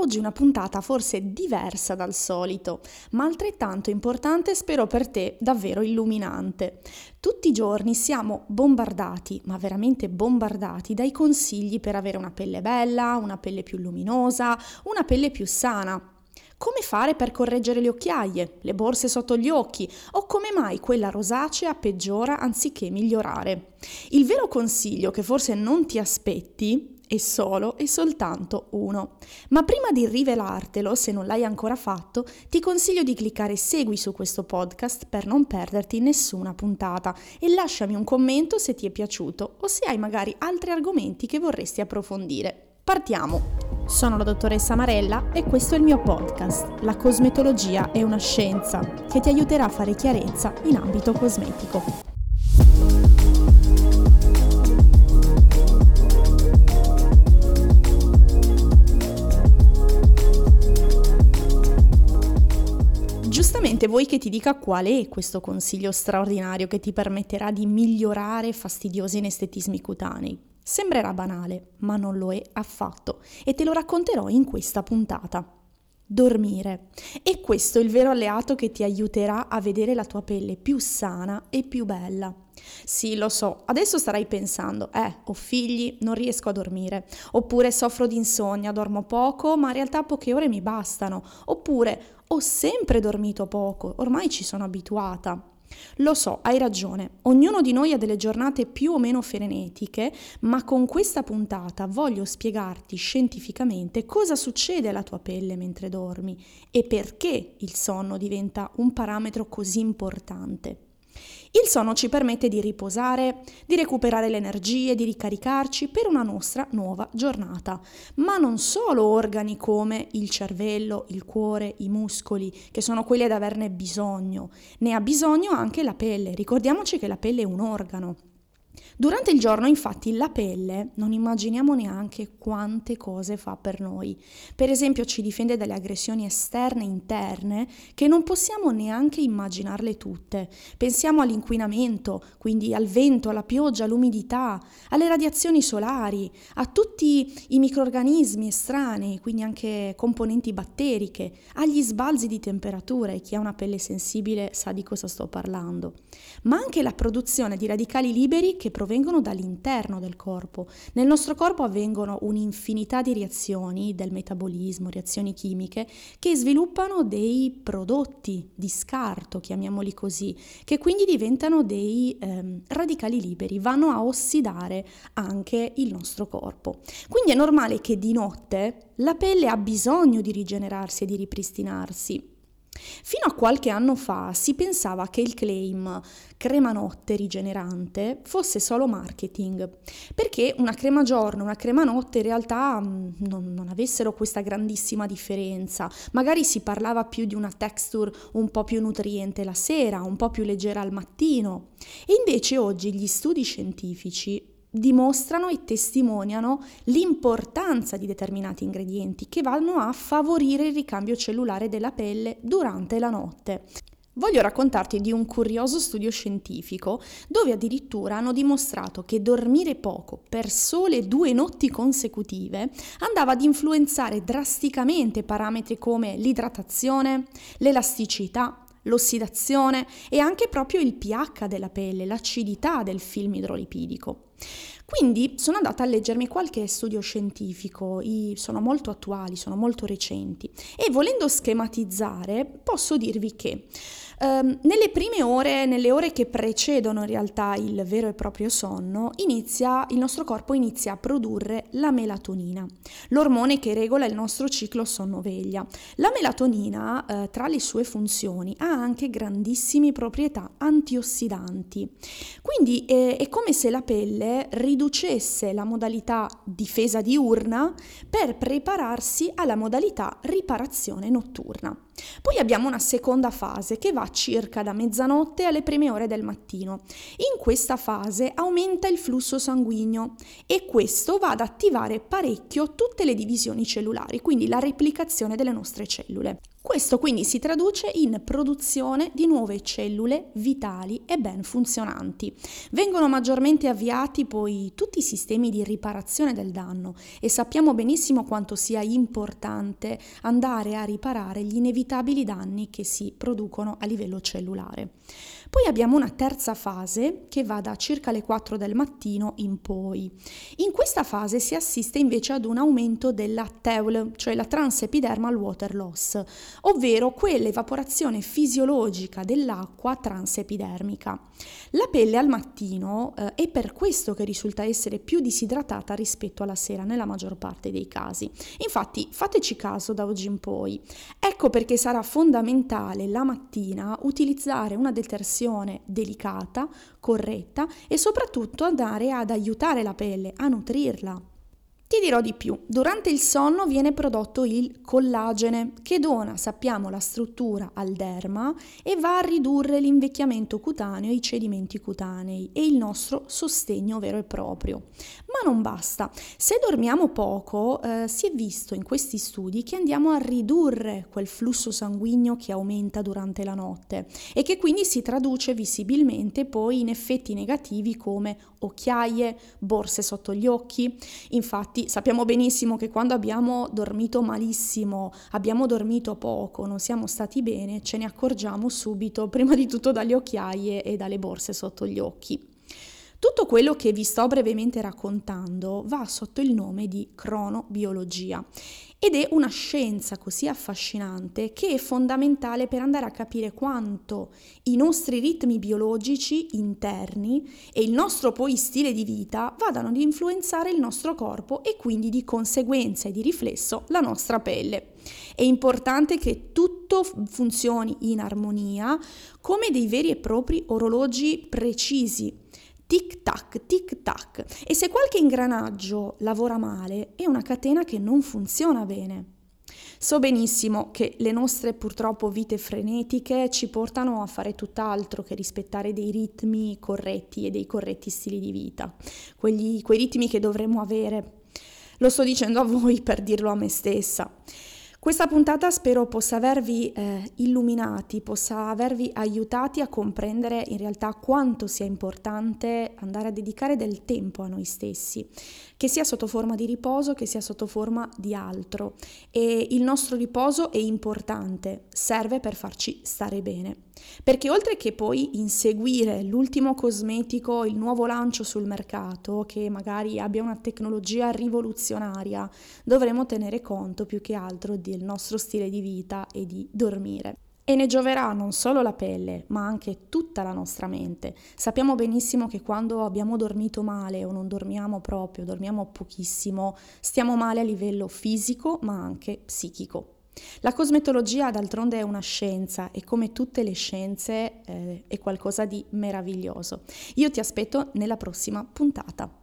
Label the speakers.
Speaker 1: Oggi una puntata forse diversa dal solito, ma altrettanto importante e spero per te davvero illuminante. Tutti i giorni siamo bombardati, ma veramente bombardati, dai consigli per avere una pelle bella, una pelle più luminosa, una pelle più sana. Come fare per correggere le occhiaie, le borse sotto gli occhi o come mai quella rosacea peggiora anziché migliorare? Il vero consiglio che forse non ti aspetti è solo e soltanto uno. Ma prima di rivelartelo, se non l'hai ancora fatto, ti consiglio di cliccare segui su questo podcast per non perderti nessuna puntata e lasciami un commento se ti è piaciuto o se hai magari altri argomenti che vorresti approfondire. Partiamo! Sono la dottoressa Marella e questo è il mio podcast. La cosmetologia è una scienza che ti aiuterà a fare chiarezza in ambito cosmetico. Giustamente vuoi che ti dica qual è questo consiglio straordinario che ti permetterà di migliorare fastidiosi inestetismi cutanei. Sembrerà banale, ma non lo è affatto e te lo racconterò in questa puntata. Dormire. E questo è il vero alleato che ti aiuterà a vedere la tua pelle più sana e più bella. Sì, lo so, adesso starai pensando, eh, ho figli, non riesco a dormire, oppure soffro di insonnia, dormo poco, ma in realtà poche ore mi bastano, oppure ho sempre dormito poco, ormai ci sono abituata. Lo so, hai ragione, ognuno di noi ha delle giornate più o meno frenetiche, ma con questa puntata voglio spiegarti scientificamente cosa succede alla tua pelle mentre dormi e perché il sonno diventa un parametro così importante. Il sonno ci permette di riposare, di recuperare le energie, di ricaricarci per una nostra nuova giornata. Ma non solo organi come il cervello, il cuore, i muscoli, che sono quelli ad averne bisogno, ne ha bisogno anche la pelle. Ricordiamoci che la pelle è un organo. Durante il giorno infatti la pelle non immaginiamo neanche quante cose fa per noi. Per esempio ci difende dalle aggressioni esterne e interne che non possiamo neanche immaginarle tutte. Pensiamo all'inquinamento, quindi al vento, alla pioggia, all'umidità, alle radiazioni solari, a tutti i microrganismi estranei, quindi anche componenti batteriche, agli sbalzi di temperatura e chi ha una pelle sensibile sa di cosa sto parlando, ma anche la produzione di radicali liberi che provengono provengono dall'interno del corpo. Nel nostro corpo avvengono un'infinità di reazioni del metabolismo, reazioni chimiche, che sviluppano dei prodotti di scarto, chiamiamoli così, che quindi diventano dei ehm, radicali liberi, vanno a ossidare anche il nostro corpo. Quindi è normale che di notte la pelle ha bisogno di rigenerarsi e di ripristinarsi Fino a qualche anno fa si pensava che il claim crema notte rigenerante fosse solo marketing, perché una crema giorno e una crema notte in realtà mm, non, non, avessero questa grandissima differenza. Magari si parlava più di una texture un po' più nutriente la sera, un po' più leggera al mattino. E invece oggi gli studi scientifici dimostrano e testimoniano l'importanza di determinati ingredienti che vanno a favorire il ricambio cellulare della pelle durante la notte. Voglio raccontarti di un curioso studio scientifico dove addirittura hanno dimostrato che dormire poco per sole due notti consecutive andava ad influenzare drasticamente parametri come l'idratazione, l'elasticità, l'ossidazione e anche proprio il pH della pelle, l'acidità del film idrolipidico. Quindi sono andata a leggermi qualche studio scientifico, sono molto attuali, sono molto recenti e volendo schematizzare posso dirvi che Um, nelle prime ore, nelle ore che precedono in realtà il vero e proprio sonno, inizia, il nostro corpo inizia a produrre la melatonina, l'ormone che regola il nostro ciclo sonno-veglia. La melatonina, eh, tra le sue funzioni, ha anche grandissime proprietà antiossidanti. Quindi eh, è come se la pelle riducesse la modalità difesa diurna per prepararsi alla modalità riparazione notturna. Poi abbiamo una seconda fase che va circa da mezzanotte alle prime ore del mattino. In questa fase aumenta il flusso sanguigno e questo va ad attivare parecchio tutte le divisioni cellulari, quindi la replicazione delle nostre cellule. Questo quindi si traduce in produzione di nuove cellule vitali e ben funzionanti. Vengono maggiormente avviati poi tutti i sistemi di riparazione del danno e sappiamo benissimo quanto sia importante andare a riparare gli inevitabili danni che si producono a livello cellulare. Poi abbiamo una terza fase che va da circa le 4 del mattino in poi. In questa fase si assiste invece ad un aumento della TEUL, cioè la transepidermal water loss, ovvero quell'evaporazione fisiologica dell'acqua transepidermica. La pelle al mattino eh, è per questo che risulta essere più disidratata rispetto alla sera nella maggior parte dei casi. Infatti fateci caso da oggi in poi. Ecco perché sarà fondamentale la mattina utilizzare una detersione delicata, corretta e soprattutto andare ad aiutare la pelle, a nutrirla. Ti dirò di più, durante il sonno viene prodotto il collagene che dona, sappiamo, la struttura al derma e va a ridurre l'invecchiamento cutaneo i cedimenti cutanei e il nostro sostegno vero e proprio. Ma non basta, se dormiamo poco eh, si è visto in questi studi che andiamo a ridurre quel flusso sanguigno che aumenta durante la notte e che quindi si traduce visibilmente poi in effetti negativi come occhiaie, borse sotto gli occhi. Infatti sappiamo benissimo che quando abbiamo dormito malissimo, abbiamo dormito poco, non siamo stati bene, ce ne accorgiamo subito, prima di tutto dalle occhiaie e dalle borse sotto gli occhi. Tutto quello che vi sto brevemente raccontando va sotto il nome di cronobiologia ed è una scienza così affascinante che è fondamentale per andare a capire quanto i nostri ritmi biologici interni e il nostro poi stile di vita vadano ad influenzare il nostro corpo e quindi di conseguenza e di riflesso la nostra pelle. È importante che tutto funzioni in armonia come dei veri e propri orologi precisi tic tac, tic tac. E se qualche ingranaggio lavora male, è una catena che non funziona bene. So benissimo che le nostre purtroppo vite frenetiche ci portano a fare tutt'altro che rispettare dei ritmi corretti e dei corretti stili di vita, Quegli, quei ritmi che dovremmo avere. Lo sto dicendo a voi per dirlo a me stessa. Questa puntata spero possa avervi eh, illuminati, possa avervi aiutati a comprendere in realtà quanto sia importante andare a dedicare del tempo a noi stessi, che sia sotto forma di riposo, che sia sotto forma di altro. E il nostro riposo è importante, serve per farci stare bene. Perché oltre che poi inseguire l'ultimo cosmetico, il nuovo lancio sul mercato, che magari abbia una tecnologia rivoluzionaria, dovremo tenere conto più che altro del nostro stile di vita e di dormire. E ne gioverà non solo la pelle, ma anche tutta la nostra mente. Sappiamo benissimo che quando abbiamo dormito male o non dormiamo proprio, dormiamo pochissimo, stiamo male a livello fisico, ma anche psichico. La cosmetologia d'altronde è una scienza e come tutte le scienze eh, è qualcosa di meraviglioso. Io ti aspetto nella prossima puntata.